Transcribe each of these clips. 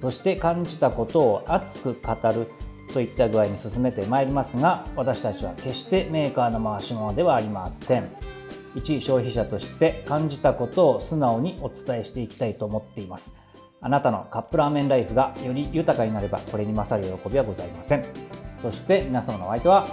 そして感じたことを熱く語るといった具合に進めてまいりますが私たちは決してメーカーの回し物ではありません。一消費者として感じたことを素直にお伝えしていきたいと思っています。あなたのカップラーメンライフがより豊かになればこれに勝る喜びはございません。そして皆様のお相手は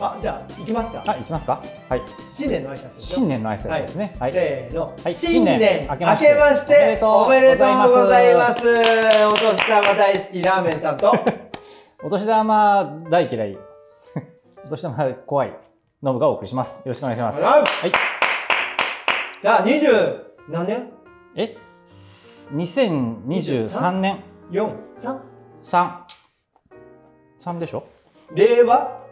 あ、じゃあ行きますか。あ、いきますか。はい。新年の挨拶。新年の挨拶ですね。はい、せーの、はい。新年明けまして。おおめでとうごございま。す。お年玉大好きラーメンさんと、お年玉大嫌い。お年玉怖い。ノブがお送りします。よろしくお願いします。はいはい。じゃあ二十何年？え？2023年。四、三、3 3でしょ？令和？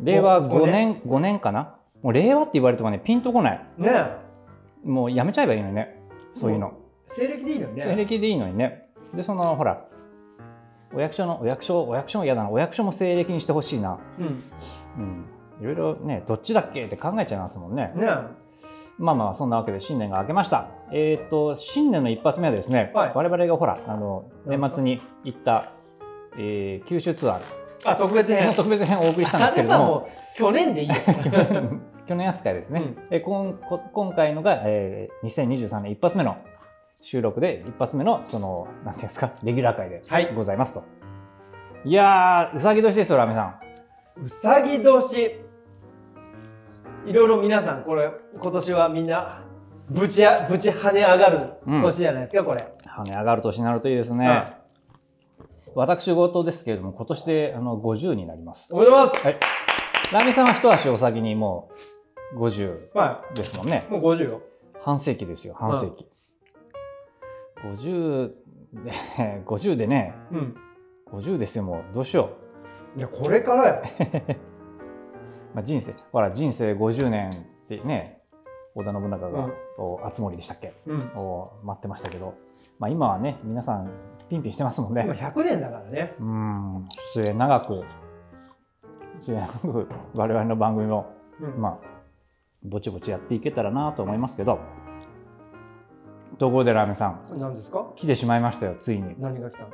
令和5ご五年5年かな？もう令和って言われてもねピンとこない。ねもうやめちゃえばいいのにね。そういうの。え、西暦でいいのにね。西暦でいいのにね。でそのほら。お役所のお役所お役所も嫌だな。お役所も西暦にしてほしいな。うん。うん。いろいろねどっちだっけって考えちゃいますもんね。ねまあまあそんなわけで新年が明けました。えっ、と新年の一発目はですね、はい。我々がほらあの年末に行った、えー九州ツアー。え。あ、特別編。の。特別編をお送りしたんですけれども。去年でいいよ。去年扱いですね、うん。えこんこ今回のが、えー2023年一発目の収録で一発目のそのなんていうんですかレギュラー会ではい。ございますと、い、やーうさぎ年ですよラーメンさん。うさぎ年。いろいろ皆さんこれ今年はみんなぶちあぶち跳ね上がる年じゃないですか、これ。跳ね上がる年になるといいですね、は私事ですけれども今年であの50になりますおめでとうございます。はいラーメンさんは一足お先にもう50はですもんねい。もう50よ。半世紀ですよ半世紀、50で 50でねうん。50ですよもうどうしよういや、これからよ。まあ、人生ほら人生50年ってね織田信長が、うんお熱森でしたっけ？うん。を待ってましたけど、まあ、今はね皆さんピンピンしてますもん今ね100年だからね。うん。末長く末長く我々の番組もうん。まあぼちぼちやっていけたらなと思いますけど。ところでラーメンさん。何ですか？来てしまいましたよついに。何が来た？の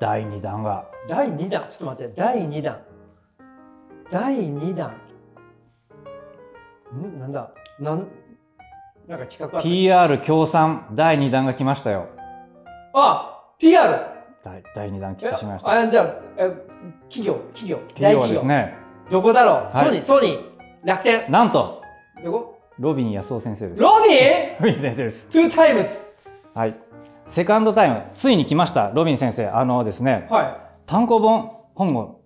第2弾が。第2弾。ちょっと待って、第2弾。第2弾。ん？なんだ？なん？なんか企画 PR 協賛。第2弾が来ましたよあ !PR! 第第2弾来えてしまいました。あじゃあえ企業企業。企業はですね。どこだろう、はい。ソニーソニー。楽天。なんとどこ？ロビンやすお先生です。ロビー ロビン先生です。 two times はい。 second time、ついに来ました、ロビン先生。あのですね、は単行本、本を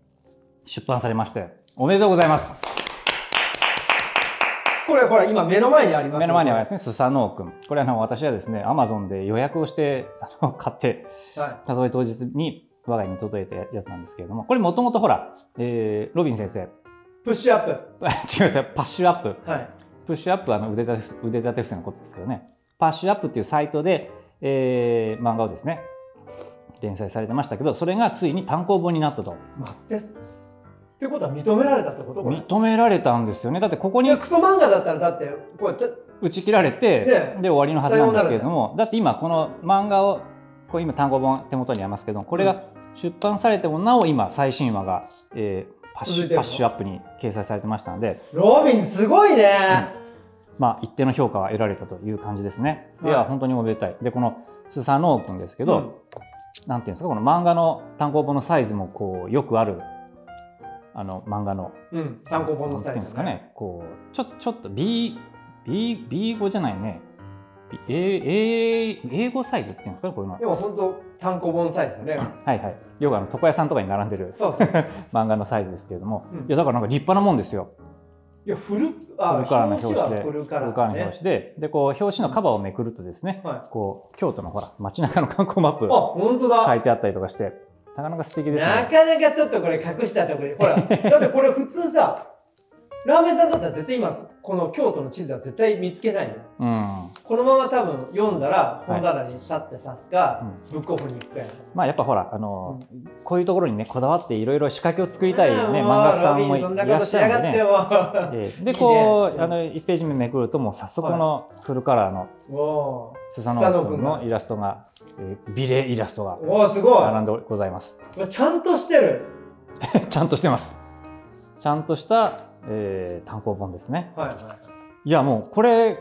出版されまして、おめでとうございます。いこれほら今目の前にありますよ。目の前にはですね、スサノオくん。これあの、私はですね、アマゾンで予約をして、あの、買って、は数え当日に我が家に届いたやつなんですけれども、これもともとほら、えー、ロビン先生、い、プッシュアップ。違いますよ、パッシュアップ。はい。プッシュアップはあの腕立て腕立て伏せのことですけどね、パッシュアップっていうサイトで、えー漫画をですね、連載されてましたけど、それがついに単行本になったと。待ってってことは認められたってこと認められたんですよね。だってここにクソ漫画だったらだってこうやって。打ち切られて、ねで終わりのはずなんですけれども、だって今この漫画を、これ今単行本手元にありますけど、これが出版されてもなお今最新話が、えーパッシュパッシュアップに掲載されてましたので、ロビンすごいね、まあ、一定の評価は得られたという感じですね。いはい。や、本当におめでたい。で、このスサノオ君ですけど、うん。なんていうんですか、この漫画の単行本のサイズもこうよくあるあの漫画の、うん、単行本のサイズ、ですかね、こうちょちょっと B B B 語じゃないね、A A 英語サイズっていうんですかね、こういうの。でも本当単行本サイズだね、はいはい。よくあの床屋さんとかに並んでる 漫画のサイズですけれども、うん。いやだからなんか立派なもんですよ。いやフルあフルカラーの表紙ではフルカラー、ね、の表紙で。でこう表紙のカバーをめくるとですね、はい。こう京都のほら街中の観光マップあ本当だ、書いてあったりとかしてなかなか素敵ですなね。かなかちょっとこれ隠したところにほら だってこれ普通さラーメンさんだったら絶対今この京都の地図は絶対見つけないの。うん。このまま多分読んだら本棚にシャッて刺すか、ブックオフに行くかやまあやっぱほらあの、こういうところにねこだわっていろいろ仕掛けを作りたいね漫画家さんもいらっしゃるんでね。よ。ええ。で いいね。こうあの1ページ目めくるともう早速このフルカラーのおスサノオ君のイラストが、えー美麗イラストがーおーすごい並んでございます。ちゃんとしてる ちゃんとしてます。ちゃんとした、えー単行本ですね。はいはいいやもうこれ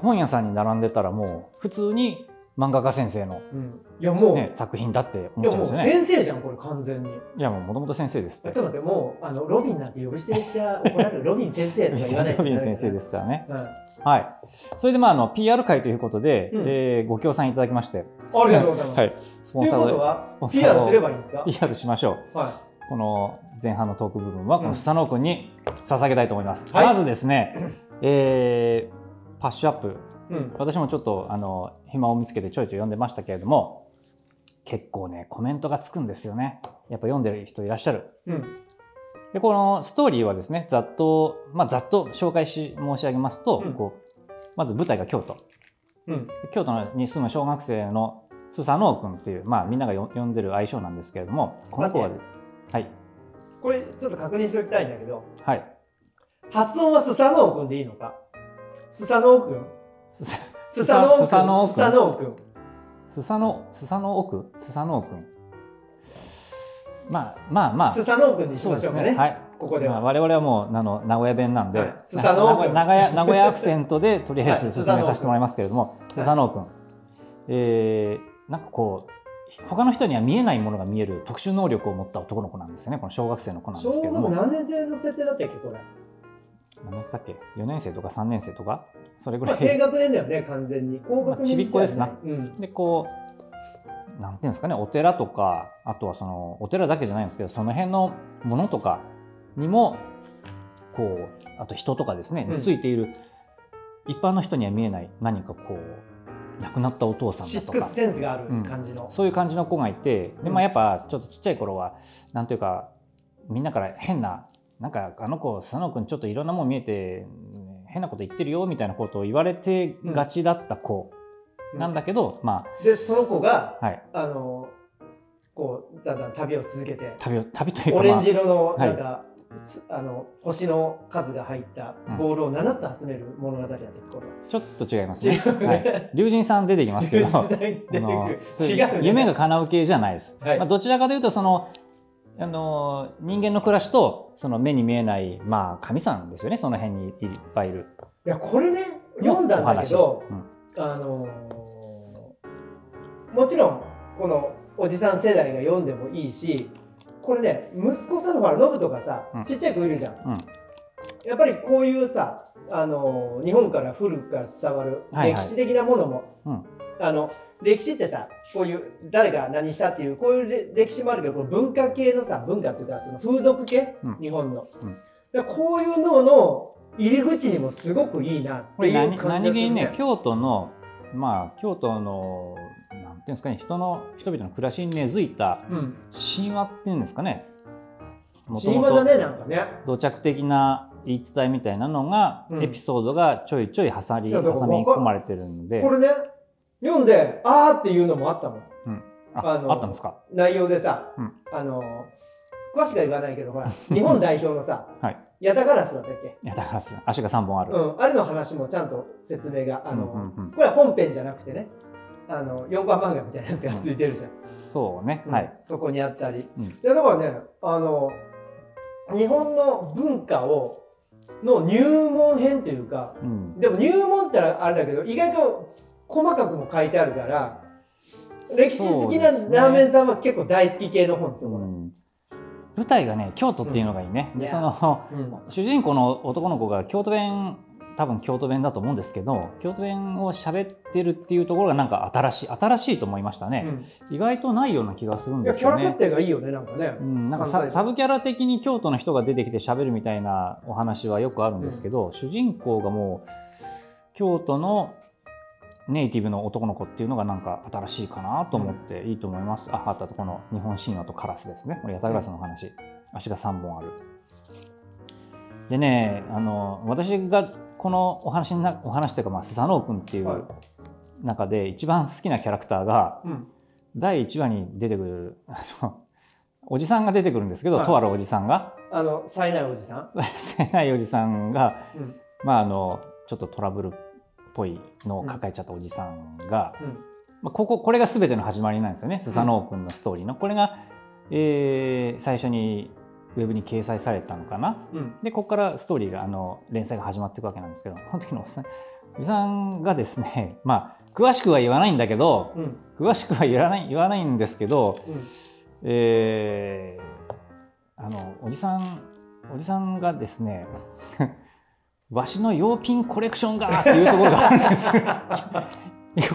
本屋さんに並んでたらもう普通に漫画家先生の、うん、いやもう、ね、作品だってい思っやもうちゃうんですよね。先生じゃんこれ完全にいやもうもともと先生ですってちょっ。と待ってもうあのロビンなんて呼び捨てにしちゃ怒られる ロビン先生とか言わないロビン先生ですからね。うんはい。それでまああの PR 会ということで、うんえーご協賛いただきまして、ありがとうございます、はい。スポンサーとはスポンサー PR をすればいいんですか？PR しましょう。はこの前半のトーク部分はこうん。のスサノオ君に捧げたいと思います。はい。まずですね、えーパッシュアップ。い、うん、私もちょっとあの暇を見つけてちょいちょい読んでましたけれども結構ねコメントがつくんですよね。やっぱ読んでる人いらっしゃる。うん。でこのストーリーはですねざっとまあざっと紹介し申し上げますと、うん。こうまず舞台が京都うん。京都に住む小学生のスサノオ君っていうまあみんながよ呼んでる愛称なんですけれどもこの子は待はい。これちょっと確認しておきたいんだけどはい。発音はスサノオ君でいいのか？スサノオ君スサスサノオ君スサノオ君スサノスサノスサノオ君スサノオ君まあまあまあ。スサノオ君にしましょうかね。すね。はい。まあ、ここでは、我々はもうあの名古屋弁なんで、はい。スサノ名古屋名古屋アクセントでとりあえはい。ず進めさせてもらいますけれども、いスサノオ君、えーなんかこう他の人には見えないものが見える特殊能力を持った男の子なんですよね。この小学生の子なんですけれども。小学何年生の設定だったっけこれ、何年生だっけ4年生とか3年生とか？それぐまあ、低らい学年だよね完全に。高学年まあちびっこですな。うん。でこうなんていうんですかねお寺とかあとはそのお寺だけじゃないんですけどその辺のものとかにもこうあと人とかですね、うん。についている一般の人には見えない何かこう亡くなったお父さんだとか。クスセンスがある感じの、そういう感じの子がいてで、うん。まあ、やっぱちょっとちっちゃい頃はなんというかみんなから変ななんかあの子佐野君ちょっといろんなもん見えて変なこと言ってるよみたいなことを言われてがちだった子。なんだけど、までその子があはい。あのこうだんだん旅を続けて。旅を旅というか、オレンジ色のはい。なんか、つあの星の数が入ったボールを7つ集める物語だってこれは。ちょっと違いますね。はい、龍神さん出てきますけど、夢が叶う系じゃないです。はいまあ、どちらかというとそのあの人間の暮らしとその目に見えないまあ神さんですよね。その辺にいっぱいいる。いやこれね読んだんだけどうんあのーもちろんこのおじさん世代が読んでもいいしこれね息子さんのほらノブとかさ、うん。ちっちゃい子いるじゃん。うん。やっぱりこういうさあのー日本から古くから伝わるはいはい。歴史的なものも、うん。あの歴史ってさこういう誰が何したっていうこういうれ歴史もあるけどこの文化系のさ文化っていうかその風俗系、うん。日本の、うん。でこういうのの入り口にもすごくいいなっていう何感じがする何気にね京都のまあ京都のいうんですかね人の人々の暮らしに根付いたうん、神話っていうんですかね。もと神話だねなんかね。土着的な言い伝えみたいなのが、うん。エピソードがちょいちょい挟りいやだから挟み込まれてるんで。これね読んであーっていうのもあったもん。ああのあったんですか？内容でさ、うん。あの詳しくは言わないけどほら日本代表のさ、はい。ヤタガラスだったっけ、いやだからす足が3本ある、うん、あれの話もちゃんと説明があの、うんうんうん。これは本編じゃなくてねあの4コマ漫画みたいなやつがついてるじゃん、そうね、うん。はい、そこにあったり、うん。だからねあの日本の文化をの入門編というかうん、でも入門ってあれだけど意外と細かくも書いてあるから歴史好きなラーメンさんは結構大好き系の本ですよ、これ。うん。舞台がね京都っていうのがいいね、うん。でそのうん。主人公の男の子が京都弁多分京都弁だと思うんですけど京都弁を喋ってるっていうところがなんか新しい新しいと思いましたね、意外とないような気がするんいやキャラですよね設定がいいよねなんかね、うん、なんかササブキャラ的に京都の人が出てきて喋るみたいなお話はよくあるんですけど、主人公がもう京都のネイティブの男の子っていうのがなんか新しいかなと思っていいと思います。ああとこの日本神話とカラスですね。これヤタガラスの話、足が3本ある。でねあの私がこのお話お話というか、まあ、スサノオ君っていはい。う中で一番好きなキャラクターが、うん。第1話に出てくるあのおじさんが出てくるんですけど、はい。とあるおじさんが。あの冴えないおじさん、せないおじさんが、うん。まああのちょっとトラブルっぽいのを抱えちゃったおじさんが、うん。まあ、こここれが全ての始まりなんですよねスサノオ君のストーリーの。これが、えー最初にウェブに掲載されたのかな？うんでここからストーリーがあの連載が始まっていくわけなんですけどこの時のおじさんおじさんがですね まあ詳しくは言わないんだけどうん詳しくは言わない言わないんですけど、うんえーあのおじさんおじさんがですね わしの洋品コレクションがっていうところがあるんです よ。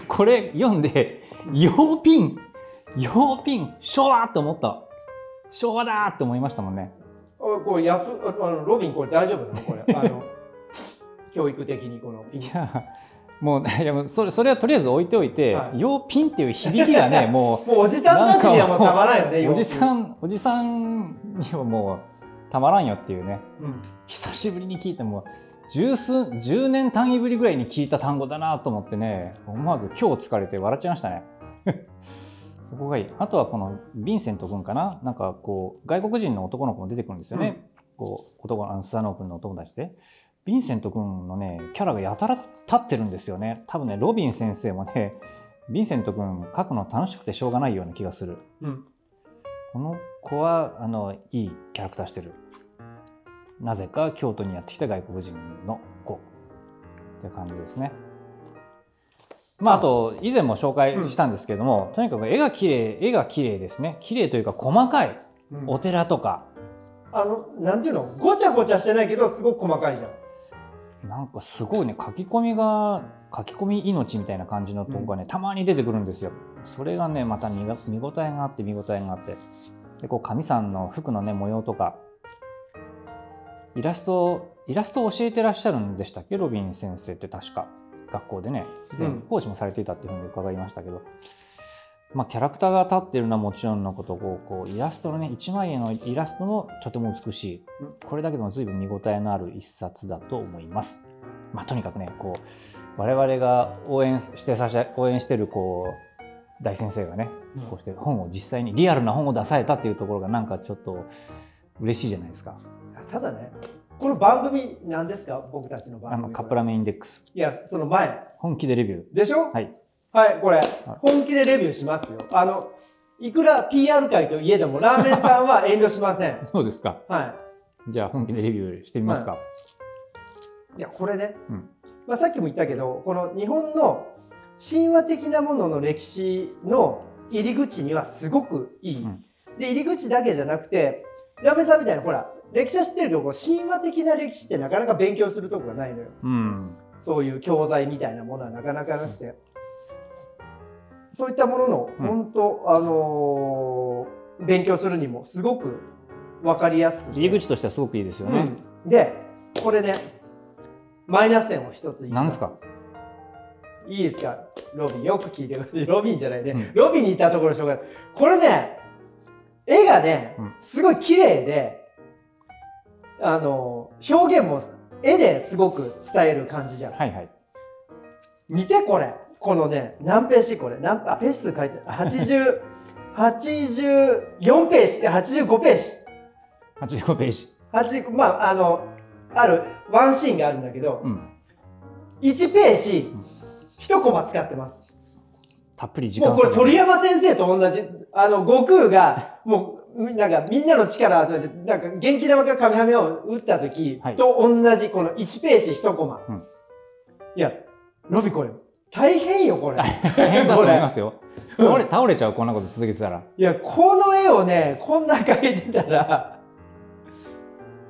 これ読んで洋品洋品昭和と思った昭和だって思いましたもんね。おこれやすああのロビンこれ大丈夫なの？これ。あの 教育的にこのピンいやもういやもうそれそれはとりあえず置いておいて、はい。洋品っていう響きがねもう もうおじさんたちにはもうたまらんよねおじさん、んおじさんにはもうたまらんよっていうね。うん。久しぶりに聞いても十数10年単位ぶりぐらいに聞いた単語だなと思ってね思わず今日疲れて笑っちゃいましたねそこがいいあとはこのヴィンセント君かな？なんかこう外国人の男の子も出てくるんですよね、こう男あのスサノオ君のお友達で。ヴィンセント君のねキャラがやたら立ってるんですよね。多分ねロビン先生もねヴィンセント君書くの楽しくてしょうがないような気がする。うん。この子はあのいいキャラクターしてる。なぜか京都にやってきた外国人の子。っていう感じですねまああと以前も紹介したんですけれども、とにかく絵が綺麗絵が綺麗ですね。綺麗というか細かいうん。お寺とか、あのなんていうの？ごちゃごちゃしてないけどすごく細かいじゃん。なんかすごいね。書き込みが書き込み命みたいな感じのとこがね、たまに出てくるんですよ。それがねまた見が見応えがあって見応えがあって。でこう神さんの服のね模様とか。イラストイラストを教えてらっしゃるんでしたっけ？ロビン先生って確か学校でね講師もされていたっていうふうに伺いましたけど、まあ、キャラクターが立ってるのはもちろんのことこうこうイラストのね一枚絵のイラストもとても美しいうんこれだけでも随分見応えのある一冊だと思います。まあ、とにかくねこう我々が応援してさし応援してるこう大先生がね、うん。こうして本を実際にリアルな本を出されたっていうところがなんかちょっと嬉しいじゃないですか。ただねこの番組なんですか？僕たちの番あ組のカップラーメンインデックス。いやその前。本気でレビュー。でしょ？はい。はいこれ。本気でレビューしますよ。あのいくら PR 会といえどもラーメンさんは遠慮しません。そうですか。はじゃあ本気でレビューしてみますか、いいやこれね、うん。まあ、さっきも言ったけどこの日本の神話的なものの歴史の入り口にはすごくいい、うん。で入り口だけじゃなくてラーメンさんみたいなほら歴史は知ってるけど神話的な歴史ってなかなか勉強するとこがないのよ。うん。そういう教材みたいなものはなかなかなくて、そういったもののうん。本当、あのー勉強するにもすごく分かりやすくて。入り口としてはすごくいいですよね、うん。でこれねマイナス点を一つ言い何ですか？いいですか？ロビンよく聞いてください。ロビンじゃないね、うんロビンにいたところ紹介これね絵がねうん。すごい綺麗であの表現も絵ですごく伝える感じじゃん。はいはい。見てこれ。このね何ページこれ。何あページ数書いてある80 84ページ。いや85ページ。85ページ。8まああのあるワンシーンがあるんだけど、うん。1ページ1コマ使ってます。たっぷり時間もうこれ鳥山先生と同じ。あの悟空がもうなんかみんなの力を集めてなんか元気玉がカメハメを打った時はい。と同じこの1ページ1コマ、うん。いやロビこれ大変よこれ。大変だと思いますよ。倒れ倒れちゃうこんなこと続けてたら。いやこの絵をねこんな描いてたら。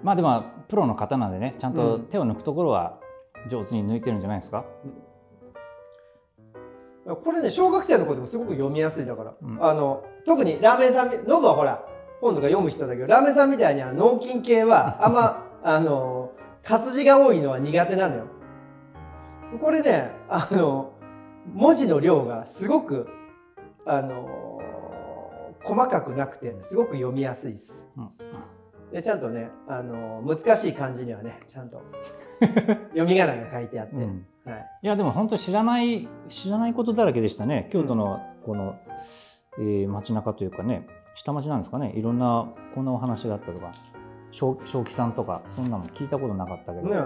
まあでもプロの方なんでねちゃんとうん。手を抜くところは上手に抜いてるんじゃないですか？これね小学生の子でもすごく読みやすいだから、うん。あの特にラーメンさんみノブはほら本とか読む人だけどラーメンさんみたいにあの脳筋系はあんま あの活字が多いのは苦手なのよ。これねあの文字の量がすごくあの細かくなくてすごく読みやすいです、うん。でちゃんとねあの難しい漢字にはねちゃんと読み仮名が書いてあって、うん。はい、いやでも本当知らない知らないことだらけでしたね。京都のこの、えー街中というかね下町なんですかね。いろんなこんなお話があったとか正正気さんとかそんなの聞いたことなかったけど、ね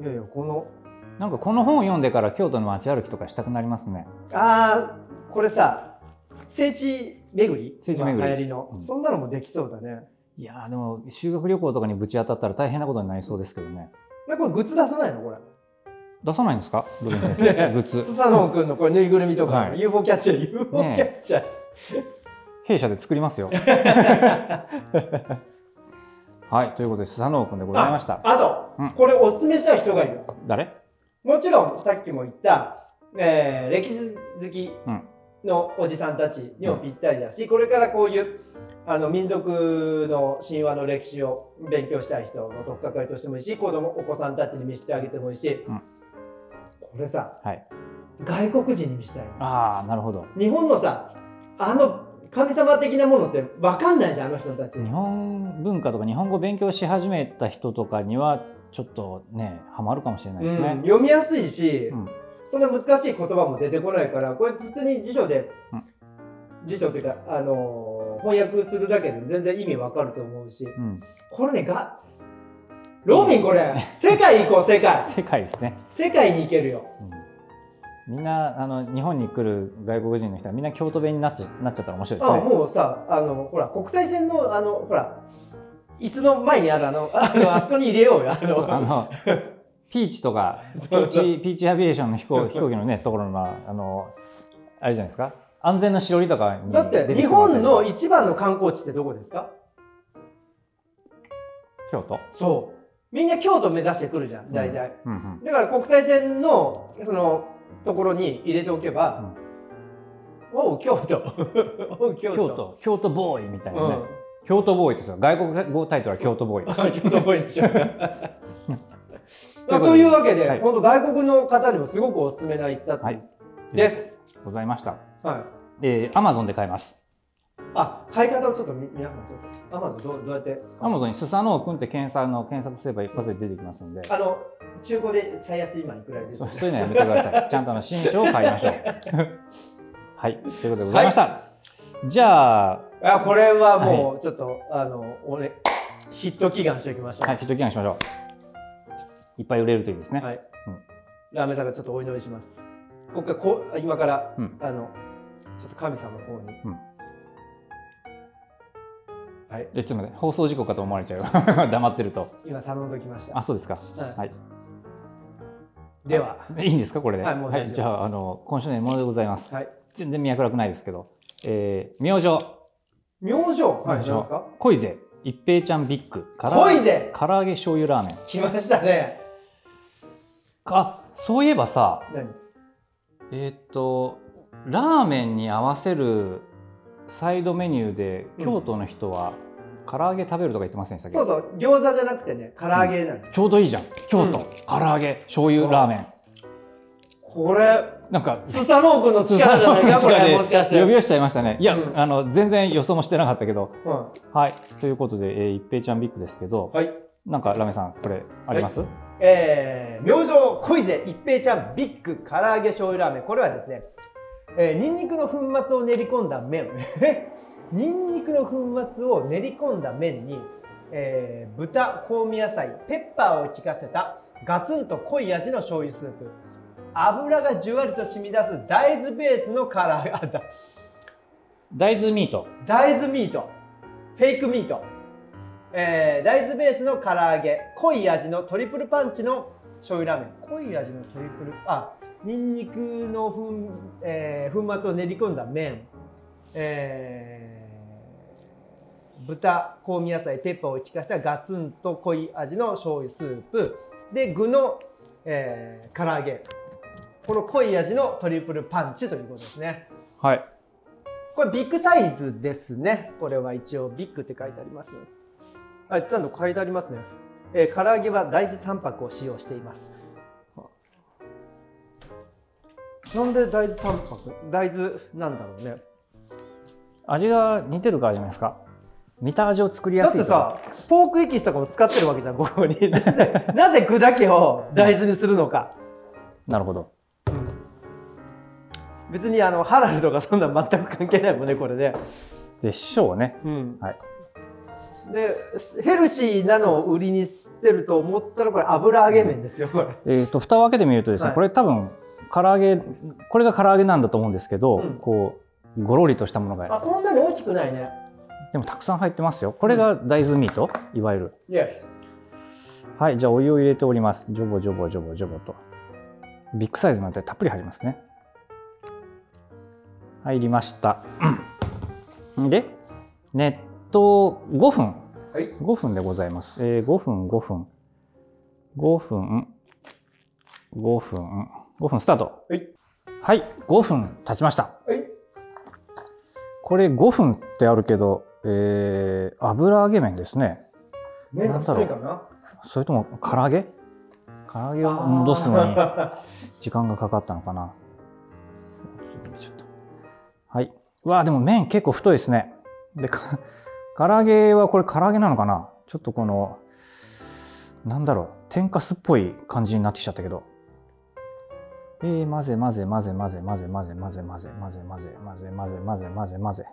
いやいやこのなんかこの本を読んでから京都の街歩きとかしたくなりますね。あーこれさ聖地巡り聖地巡り。りの、うん。そんなのもできそうだね。いやーでも修学旅行とかにぶち当たったら大変なことになりそうですけどね。なこれグッズ出さないの？これ出さないんですか？ロビン先生ね。グッズ。スサノオ君のこれぬいぐるみとか、はい。UFO キャッチャー UFO キャッチャー、弊社で作りますよ。はいということでスサノオ君でございました。あと、うん。これおすすめしたい人がいる。誰？もちろんさっきも言った、えー歴史好きうんのおじさんたちにもぴったりだし、これからこういうあの民族の神話の歴史を勉強したい人の取っかかりとしてもいいし子供お子さんたちに見せてあげてもいいし、うんこれさはい。外国人に見せたいの。ああなるほど。日本のさあの神様的なものって分かんないじゃんあの人たち。日本文化とか日本語勉強し始めた人とかにはちょっとねハマるかもしれないですうんね。読みやすいし、うん。そんな難しい言葉も出てこないからこれ普通に辞書で、うん。辞書というか、あのー翻訳するだけで全然意味わかると思うしうん、これねがロビンこれ。世界行こう世界。世界ですね、世界に行けるよ。うん、みんなあの日本に来る外国人の人はみんな京都弁になっちゃなっちゃったら面白いですあね。もうさあのほら国際線のあのほら椅子の前にあるあのあのあそこに入れようよあの。あのピーチとか ピーチピーチアビエーションの飛行 飛行機のねところのあのあれじゃないですか？安全なしおりとかにだって日本の一番の観光地ってどこですか？京都、そうみんな京都目指してくるじゃん大体、うんうん、だから国際線のそのところに入れておけば、おう京都。おう京都。京都。ボーイみたいなね、うん。京都ボーイですよ外国語タイトルは京都ボーイ。です。あ京都ボーイでしょというわけで、はい。本当外国の方にもすごくおすすめな一冊はい。です。ございました。はい。えー、アマゾンで買えます。あ、買い方をちょっとみ皆さんちょっと、アマゾンどうどうやって？アマゾンにスサノオ君って検索の検索すれば一発で出てきますんで、あの、中古で最安今いくらいですそうそういうのやめてください。ちゃんとあの新書を買いましょう。はい、ということでございました。じゃあ、あ、これはもうちょっと、あの、俺、ヒット祈願しておきましょう。はい、ヒット祈願しましょう。いっぱい売れるといいですね。はいうんラーメンさんがちょっとお祈りします。ここからこう今から、うんあのちょっと神様の方に、うんはいえ、ちょっと待って、放送事故かと思われちゃうよ。黙ってると。今頼んでおきました。あ、そうですか。はいはい。では、いいんですか、これで？はいもう大丈夫ですじゃあ、あの、今週の獲物でございます。はい。全然脈絡ないですけど、えー、明星、明星、はい、何明星ですか？恋ぜ、一平ちゃんビッグ、から恋ぜ唐揚げ醤油ラーメン。来ましたね。あ、そういえばさ、何？えーっと、ラーメンに合わせるサイドメニューで、うん京都の人は唐揚げ食べるとか言ってませんでしたっけ？そうそう、餃子じゃなくてね、唐揚げなの。ちょうどいいじゃん。京都、うん唐揚げ、醤油ラーメン。これ、なんか、スサノオ君の力じゃないか、これもしかして。呼び寄せちゃいましたね。いや、うんあの、全然予想もしてなかったけど。うんはい。ということで、えー、一平ちゃんビッグですけど、はい。なんか、ラメさん、これ、あります、えー、明星恋ぜ一平ちゃんビッグ唐揚げ醤油ラーメンこれはですね、えー、ニンニクの粉末を練り込んだ麺。ニンニクの粉末を練り込んだ麺に、えー豚香味野菜ペッパーを効かせたガツンと濃い味の醤油スープ。油がじゅわりと染み出す大豆ベースの唐揚げ。大豆ミート。大豆ミート。フェイクミート、えー大豆ベースの唐揚げ。濃い味のトリプルパンチの醤油ラーメン。濃い味のトリプルあニンニクの粉,、えー粉末を練り込んだ麺、えー豚香味野菜ペッパーを効かしたガツンと濃い味の醤油スープで具の、えー、唐揚げ。この濃い味のトリプルパンチということですね。はい。これビッグサイズですね。これは一応ビッグって書いてあります。あちゃんと書いてありますね、えー、唐揚げは大豆タンパクを使用していますなんで大豆タンパク？大豆なんだろうね。味が似てるからじゃないですか。似た味を作りやすいだってさポークエキスとかも使ってるわけじゃんここに。なぜなぜ具だけを大豆にするのか。なるほど。別にあのハラルとかそんなん全く関係ないもんねこれね、でしょうね。うん。はい。でヘルシーなのを売りにしてると思ったらこれ油揚げ麺ですよこれ。えー、と蓋を開けてみるとですね、はい。これ多分唐揚げこれが唐揚げなんだと思うんですけど、うん。こうごろりとしたものがあそんなに大きくないね。でもたくさん入ってますよ。これが大豆ミート、いわゆる。Yes はいじゃあお湯を入れております。ジョボジョボジョボジョボと。ビッグサイズなのでたっぷり入りますね。入りました。で熱湯5分。はい。5分でございます、えー、5分5分。5分5分5分スタート。はい。はい5分経ちました。はい。これ5分ってあるけど、えー、油揚げ麺ですね。麺が太いかな？それとも唐揚げ？唐揚げを戻すのに 時間がかかったのかな。ちょっとはい。うわあでも麺結構太いですね。で、か唐揚げはこれ唐揚げなのかな？ちょっとこの、なんだろう、天かすっぽい感じになってきちゃったけど。えー、混ぜ混ぜ混ぜ混ぜ混ぜ混ぜ混ぜ混ぜ混ぜ混ぜ混ぜ混ぜ混ぜ混ぜ混ぜ。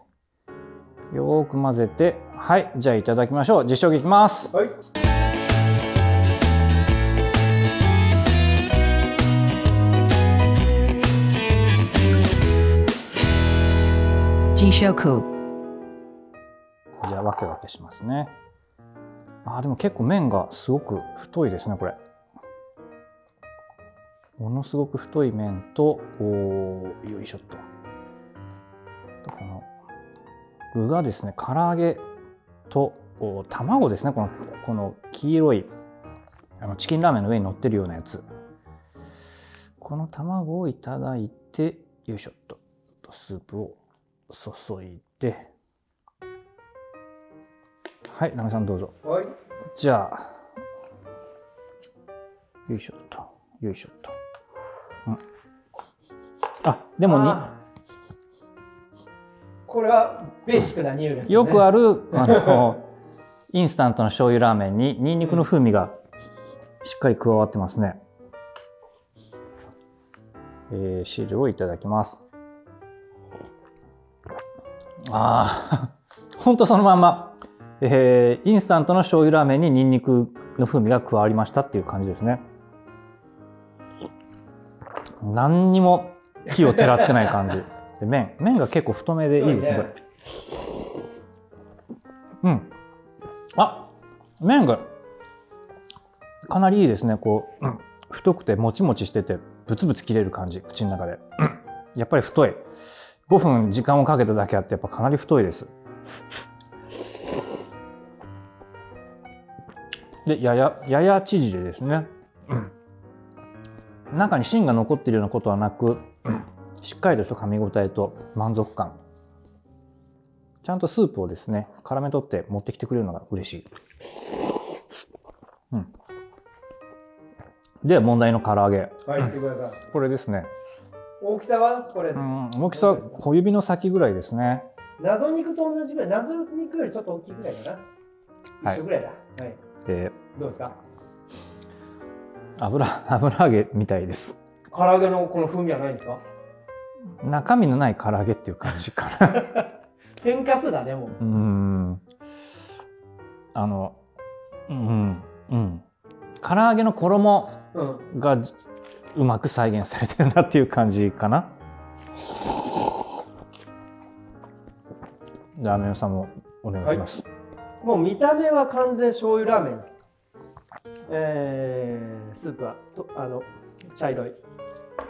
よーく混ぜて、はい。じゃあいただきましょう。実証いきます。はい.じゃあ分け分けしますね。あーでも結構麺がすごく太いですねこれ。ものすごく太い麺とおーよいしょっと。とこの具がですね唐揚げとお卵ですねこのこの黄色いあのチキンラーメンの上に乗ってるようなやつ。この卵をいただいてよいしょっとスープを注いで。はい、ナメさんどうぞ。はいじゃあ、よいしょっと、よいしょっと。うん、あ、でもあこれはベーシックな匂いですねに、よくある、あの、インスタントの醤油ラーメンにニンニクの風味がしっかり加わってますね。えー、汁をいただきます。ああ、ほんとそのまんま。えーインスタントの醤油ラーメンにニンニクの風味が加わりましたっていう感じですね。何にも火をてらってない感じ。で麺、麺が結構太めでいいですね、これ。うん。あ、麺がかなりいいですね。こう、うん太くてもちもちしてて、ブツブツ切れる感じ、口の中で。うんやっぱり太い。5分時間をかけただけあって、やっぱかなり太いです。で、やや、やや縮れですね。うん中に芯が残っているようなことはなく、しっかりとした噛み応えと満足感。ちゃんとスープをですね、絡め取って持ってきてくれるのが嬉しい。うん。で、問題の唐揚げ。はい言ってくださいこれですね。大きさは？これ、うん、大きさは小指の先ぐらいですね。謎肉と同じぐらい謎肉よりちょっと大きいぐらいかな、はい一緒ぐらいだはいで、どうですか？油、油揚げみたいです。唐揚げのこの風味はないんですか？中身のない唐揚げっていう感じかな。天かすだねもううーん。あの、うん、うん。唐揚げの衣うんがうまく再現されてるなっていう感じかな。ラーメン屋さんもお願いします。もう見た目は完全醤油ラーメンです。えー、スープはとあの茶色い、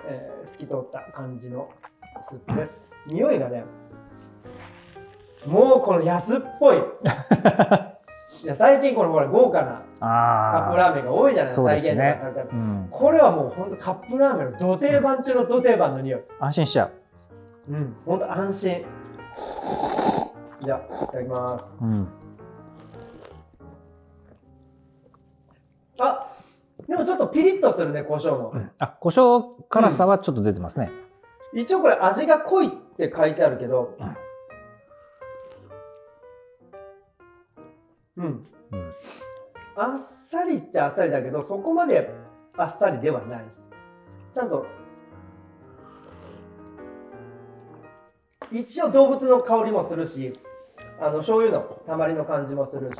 えー透き通った感じのスープです。匂いがね、もうこの安っぽい。いや最近このほら豪華なカッあプラーメンが多いじゃないですか再現度が高いうん、これはもう本当カップラーメンのド定番中のド定番の匂い。安心しちゃう、うん本当安心。じゃあいただきます。うん、あでもちょっとピリッとするね胡椒の、あ胡椒辛さはちょっと出てますね、一応これ味が濃いって書いてあるけど。うん、うん。あっさりっちゃあっさりだけどそこまであっさりではないです。ちゃんと。一応動物の香りもするしあの醤油のたまりの感じもするし。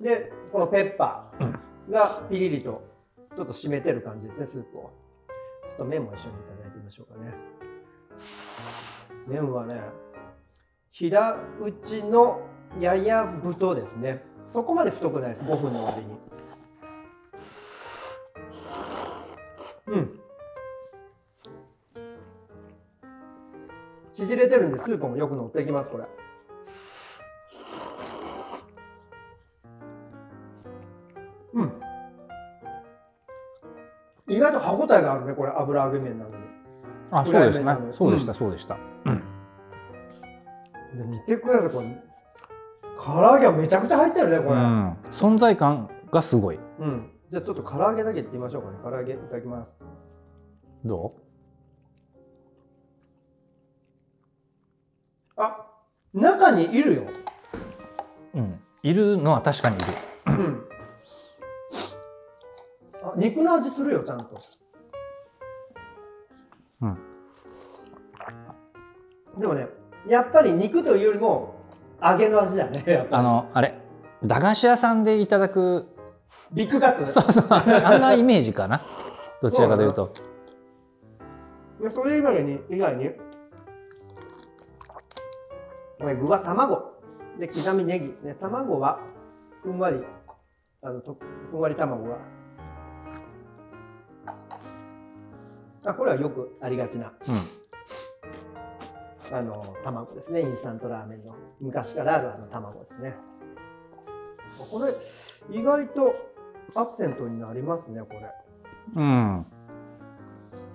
でこのペッパーがピリリとちょっと締めてる感じですねスープを。ちょっと麺も一緒にいただいてみましょうかね。麺はね平打ちのやや太ですね。そこまで太くないです5分の割に。うん。縮れてるんでスープもよく乗っていきますこれ。外と歯ごたえがあるねこれ油揚げ麺なのに。あそうですね。そうでした、うん。そうでした。で見てくださいこれ。唐揚げはめちゃくちゃ入ってるねこれ、うん、存在感がすごい。うん、じゃあちょっと唐揚げだけいってみましょうかね。唐揚げいただきます。どあ、中にいるよ。う、うん、いるのは確かにいる。うん。あ、肉の味するよちゃんと。うん。でもね、やっぱり肉というよりも揚げの味だね。やっぱりあのあれ駄菓子屋さんでいただくビッグカツ？そうそうあんなイメージかな？どちらかというとでそれ以外に以外にこれ具は卵で刻みネギですね卵はふんわりあのとふんわり卵があこれはよくありがちな。うん。あの卵ですね。インスタントラーメンの昔からあるあの卵ですね。これ意外とアクセントになりますねこれ。うん、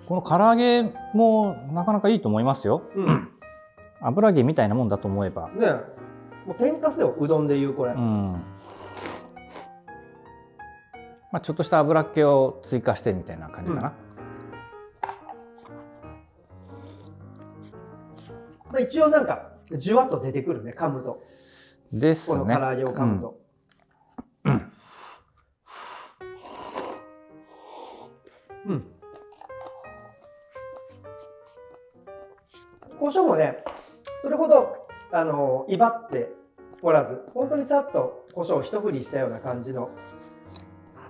この唐揚げもなかなかいいと思いますよ。うん。油揚げみたいなもんだと思えば。ねえ。もう天かすようどんでいうこれ、うん。まあ、ちょっとした油っ気を追加してみたいな感じかな、まあ、一応なんかじゅわっと出てくるね噛むと。ですね。この唐揚げを噛むと、うん。胡椒もねそれほどあの威張っておらず本当にさっと胡椒を一振りしたような感じの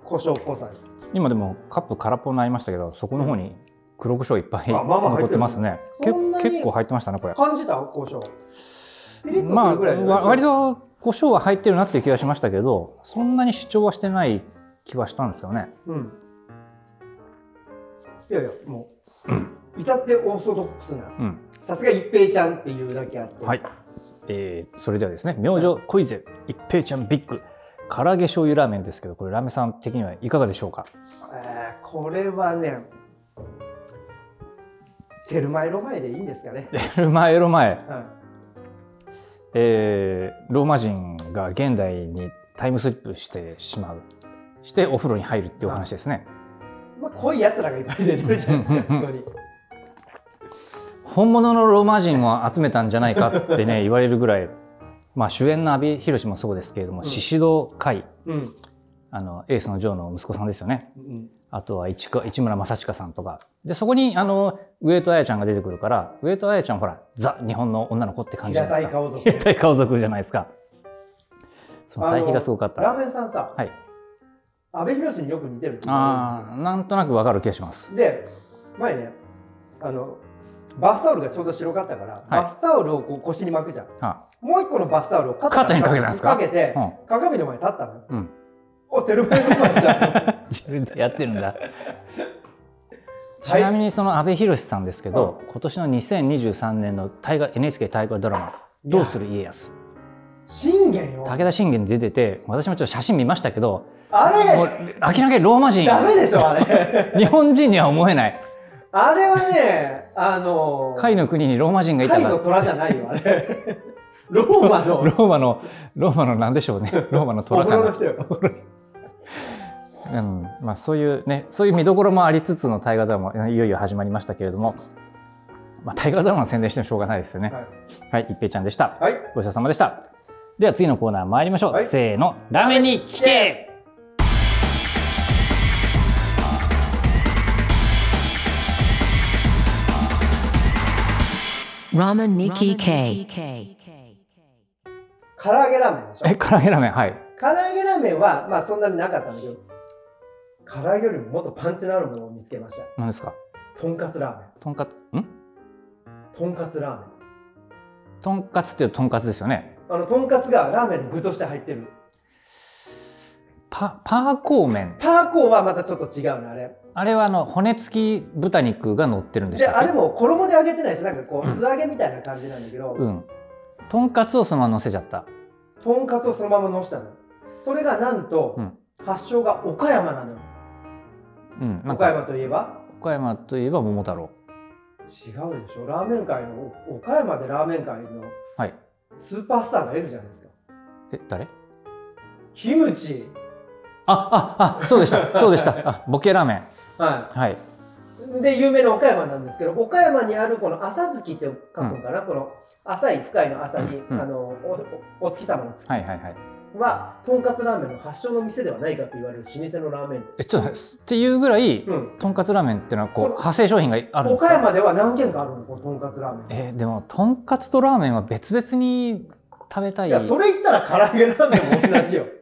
胡椒っぽさです。今でもカップ空っぽになりましたけどそこの方に黒胡椒いっぱい残ってますね。結構入ってましたねこれ。感じた胡椒。まあ割と胡椒は入ってるなっていう気がしましたけどそんなに主張はしてない気はしたんですよね。うん。いやいやもう 至ってオーソドックスなうん。さすが一平ちゃんっていうだけあって、はい、えーそれではですね明星小伊勢一平ちゃんビッグ。唐揚げ醤油ラーメンですけどこれラーメンさん的にはいかがでしょうか？えーこれはねテルマエロマエでいいんですかね、エルマエ。ロ前、うん。えーローマ人が現代にタイムスリップしてしまう。してお風呂に入るっていうお話ですね。まあ、濃いやつらがいっぱい出てるじゃないですかそこに。本物のローマ人を集めたんじゃないかってね 言われるぐらい、まあ、主演の阿部寛もそうですけれどもん。宍戸海。うん、あのエースのジョーの息子さんですよね。うん、あとは市村正親さんとか。でそこにあの上戸彩ちゃんが出てくるから上戸彩ちゃんほらザ日本の女の子って感じじゃ平ないですか。たい顔族。平たい顔族じゃないですか。その対比がすごかった。ラーメンさんさ、はい。阿部寛によく似てるああなんとなくわかる気がします。で前ねあのバスタオルがちょうど白かったから、バスタオルをこう腰に巻くじゃん。はもう一個のバスタオルを肩肩にかけたんですか？かけて、うん。鏡の前に立ったのよ。うんおテルマエロマエじゃん自分でやってるんだ。ちなみにその阿部寛さんですけど、今年の2023年の大河 NHK 大河ドラマどうする家康？信玄よ。武田信玄に出てて私もちょっと写真見ましたけどあもうれ明らかにローマ人。ダメでしょあれ。日本人には思えない。あれはねあの甲斐の国にローマ人がいたから。虎じゃないよあれ。ローマの。ローマのローマのなんでしょうね。ローマのお虎かなうんまあ、そういうねそういう見どころもありつつの大河ドラマいよいよ始まりましたけれども、まあ、大河ドラマの宣伝してもしょうがないですよね。はいはい一平ちゃんでした。はい。ごちそうさまでした。では次のコーナー参りましょう、はい。せーのラーメンに聞け。Ramen Nikki K. 唐揚げラーメンでしょ？え唐揚げラーメンはい唐揚げラーメンはまあそんなになかったんだけど唐揚げよりももっとパンチのあるものを見つけました。何ですか？とんかつラーメン。とんかつ？ん？とんかつラーメン。とんかつっていうとんかつですよね。あのとんかつがラーメンの具として入ってる。パパーコー麺。パーコーはまたちょっと違うねあれ。あれはあの骨付き豚肉が乗ってるんでしでたっけ？あれも衣で揚げてないしなんかこう素揚げみたいな感じなんだけど、うん。とんかつをそのまま乗せちゃった。とんかつをそのままのしたのそれがなんと、うん。発祥が岡山なのよ。うん岡か。山といえば？岡山といえば桃太郎。違うでしょ。ラーメン界のお岡山でラーメン界のはい。スーパースターがいるじゃないですか。え誰？キムチ。あああそうでした。そうでした。あボケラーメン。ははい。いで有名な岡山なんですけど岡山にあるこの朝月って書くんかな、この浅い深いの朝に、うんうん。あのおおお月様の月。はいはいはいはとんかつラーメンの発祥の店ではないかと言われる老舗のラーメンえちょっとっていうぐらい、店、うん、とんかつラーメンっていうのはこう派生商品があるんですか？岡山では何軒かあるのこのとんかつラーメンえーでもとんかつとラーメンは別々に食べたい。いやそれ言ったら唐揚げラーメンも同じよ。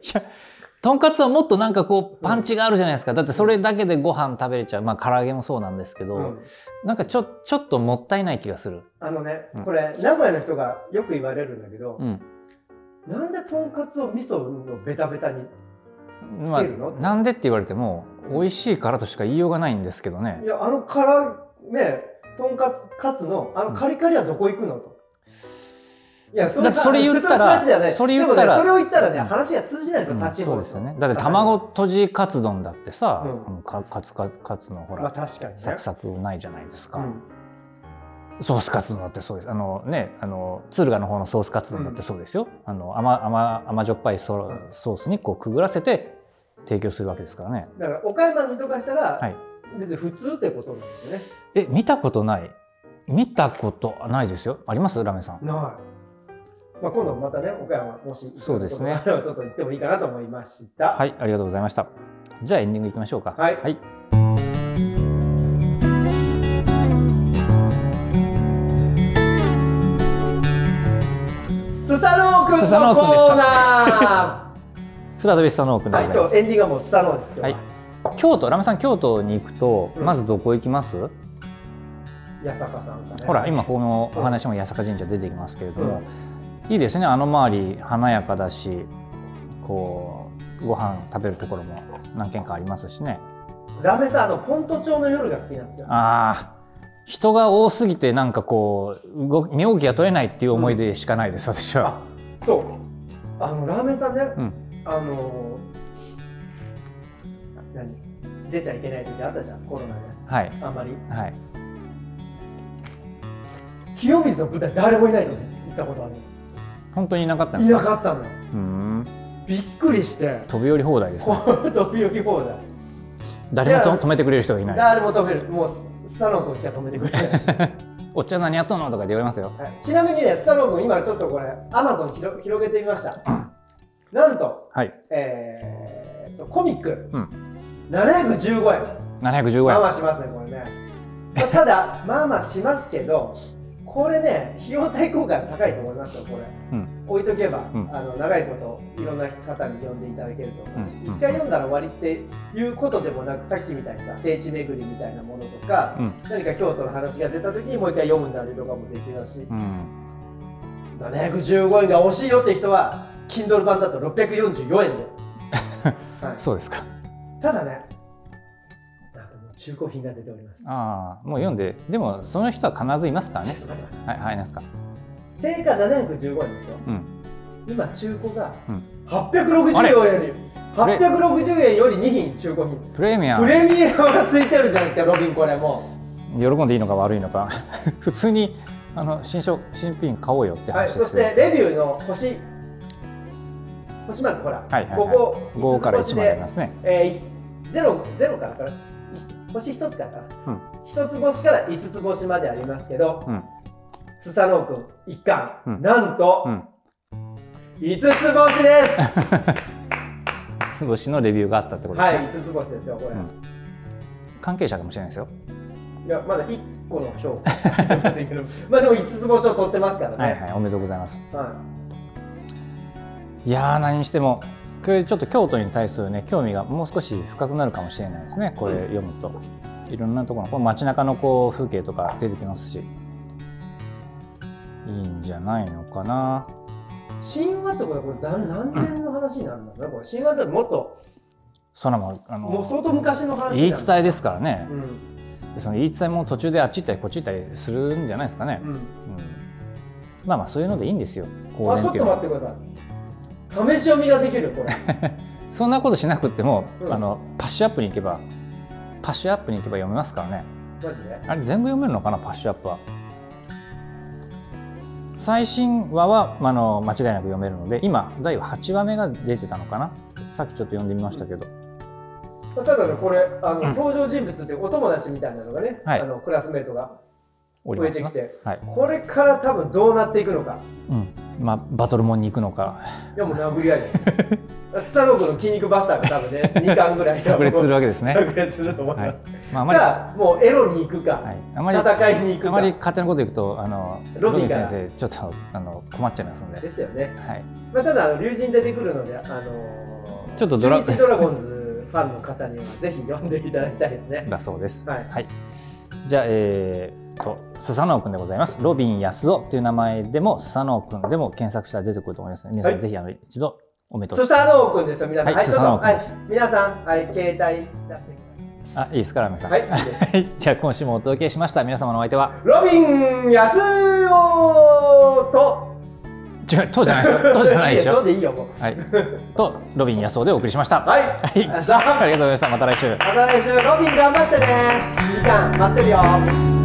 とんかつはもっとなんかこうパンチがあるじゃないですか、だってそれだけでご飯食べれちゃう。まあ唐揚げもそうなんですけど、うん。なんかちょちょっともったいない気がする。あのねうん。これ名古屋の人がよく言われるんだけど、うんなんでとんかつを味噌のベタベタにまあつけるの？なんでって言われても美味しいからとしか言いようがないんですけどね。いやあのからねとんかつカツのあのカリカリはどこ行くのと。いやそだってそれ言ったらそれ言ったらね、それを言ったらね、うん。話が通じないですよ、うん立ちそうですよね。だって卵とじカツ丼だってさ、うん。カツカカツのほら、まあ確かにね。サクサクないじゃないですか、うんソースカツ丼だってそうです。あのねあの敦賀の方のソースカツ丼だってそうですよ、あの甘甘甘じょっぱいソースにこうくぐらせて提供するわけですからね。だから岡山の人からしたら、はい。別に普通ってことなんですよね。え見たことない？見たことないですよ。あります？ラメさん。ない。まあ今度またね岡山もしそうですね。ちょっと行ってもいいかなと思いました。はいありがとうございました。じゃあエンディングいきましょうか。はい。はい、スサノーくんのコーくんでした。ーナ再びスタノー君ー。はい、でございます、今日エンディングはもうスサノーですけど。はい。京都ラメさん京都に行くと、うんまずどこ行きます、八坂さんがね。ほら今このお話も八坂神社出てきますけれども、いいですね。あの周り華やかだしこうご飯食べるところも何軒かありますしね。ラメさんあのポント町の夜が好きなんですよ。ああ人が多すぎてなんかこう動き身動きが取れないっていう思い出しかないです、私は。そう。あのラーメンさんね、うん。あの何？出ちゃいけない時あったじゃんコロナで。はい。あんまり。はい。清水の舞台誰もいないのね行ったことある本当にいなかったいなかったのよ。うびっくりして。飛び降り放題ですね。飛び降り放題。誰も止めてくれる人がいない。誰も止める。もうスサノー君しか止めてくれない、お茶何やっとんのとかって言われますよ。はい。ちなみにねスサノー君今ちょっとこれアマゾン広広げてみました。なんとはい。えー、っとコミック、うん。715円715円まあまあしますねこれね、まあただまあまあしますけどこれね費用対効果が高いと思いますよこれ、うん置いとけば、うん。あの長いこといろんな方に読んでいただけると思うし、うん。一回読んだら終わりっていうことでもなくさっきみたいにさ聖地巡りみたいなものとか、うん。何か京都の話が出た時にもう一回読むんだりとかもできますし、うん。715円が惜しいよって人は Kindle 版だと644円で、はい、そうですか。ただね中古品が出ております。ああもう読んででもその人は必ずいますからね。はいはいなんですか定価715円ですよ。うん。今中古がうん。860あれ円より860円より2品中古品。プレミアム。プレミアムがついてるじゃないですかロビンこれも。喜んでいいのか悪いのか。普通にあの新商新品買おうよってう、はい、話ですそしてレビューの星。星マークほら、はいはいはい。ここ5から1 5までありますね。えー、ゼロゼロからからい星1つからかな、うん。1つ星から5つ星までありますけど、うんスサノオ君一巻、うん。なんと、うん。5つ星です。過ごしのレビューがあったってことはいですね、5つ星ですよこれ、うん。関係者かもしれないですよ。いやまだ1個の評価ませんけどまあでも5つ星を取ってますからね、はいはいおめでとうございます。はい。やー何にしてもこれちょっと京都に対するね興味がもう少し深くなるかもしれないですねこれ読むと、いろんなところのこの街中のこう風景とか出てきますしいいん。じゃないのかな。神話ってこれこれ何何年の話になるんだろうねこれ神話ってもっとそらもうあもう相の当昔の話言い伝ええですからね。う、ん。でその言い伝えも途中であっち行ったりこっち行ったりするんじゃないですかね、うん。うん。まあまあそういうのでいいんですよ。香あちょっていうのは。待ってください。試し読みができるこれ。そんなことしなくっても、うん。あのパッシュアップに行けばパッシュアップに行けば読めますからね。マジで？あれ全部読めるのかなパッシュアップは最新話は、まあ、あの間違いなく読めるので今第8話目が出てたのかな？さっきちょっと読んでみましたけど、ただねこれあの、うん。登場人物ってお友達みたいなのがね、はい。あのクラスメートが増えてきてはい。これから多分どうなっていくのか。うんまあ、バトルモンに行くのか。いやもう殴り合い。で スタロークの筋肉バスターが多分ね 2巻ぐらい。炸裂するわけですね、炸裂すると思います、はい。まあ、あまり、もうエロに行くか、い、あまり戦いに行くか。あまり勝手なこと言うとあのロビン先生ちょっとあの困っちゃいますんで、ですよね、はい、まあ、ただあの竜神出てくるので、あのー、ちょっとドラドラゴンズファンの方にはぜひ読んでいただきたいですね。だそうです。はい。じゃあ、えー、とスサノオくんでございます。ロビン安尾という名前でもスサノオくんでも検索したら出てくると思いますので、皆さん、はいぜひあの一度お目通し。スサノオくんですよ皆さん。はいスサノオくんです。皆さんはい携帯出してあいいですかラーメンさん。はい じゃあ今週もお届けしました。皆様のお相手は？ロビン安尾と。違うとじゃないでしょ とじゃないでしょ。うでいいよもう。はい。とロビン安尾でお送りしました。はい、はい。ありがとうございました。また来週。また来週。ロビン頑張ってね。みかん待ってるよ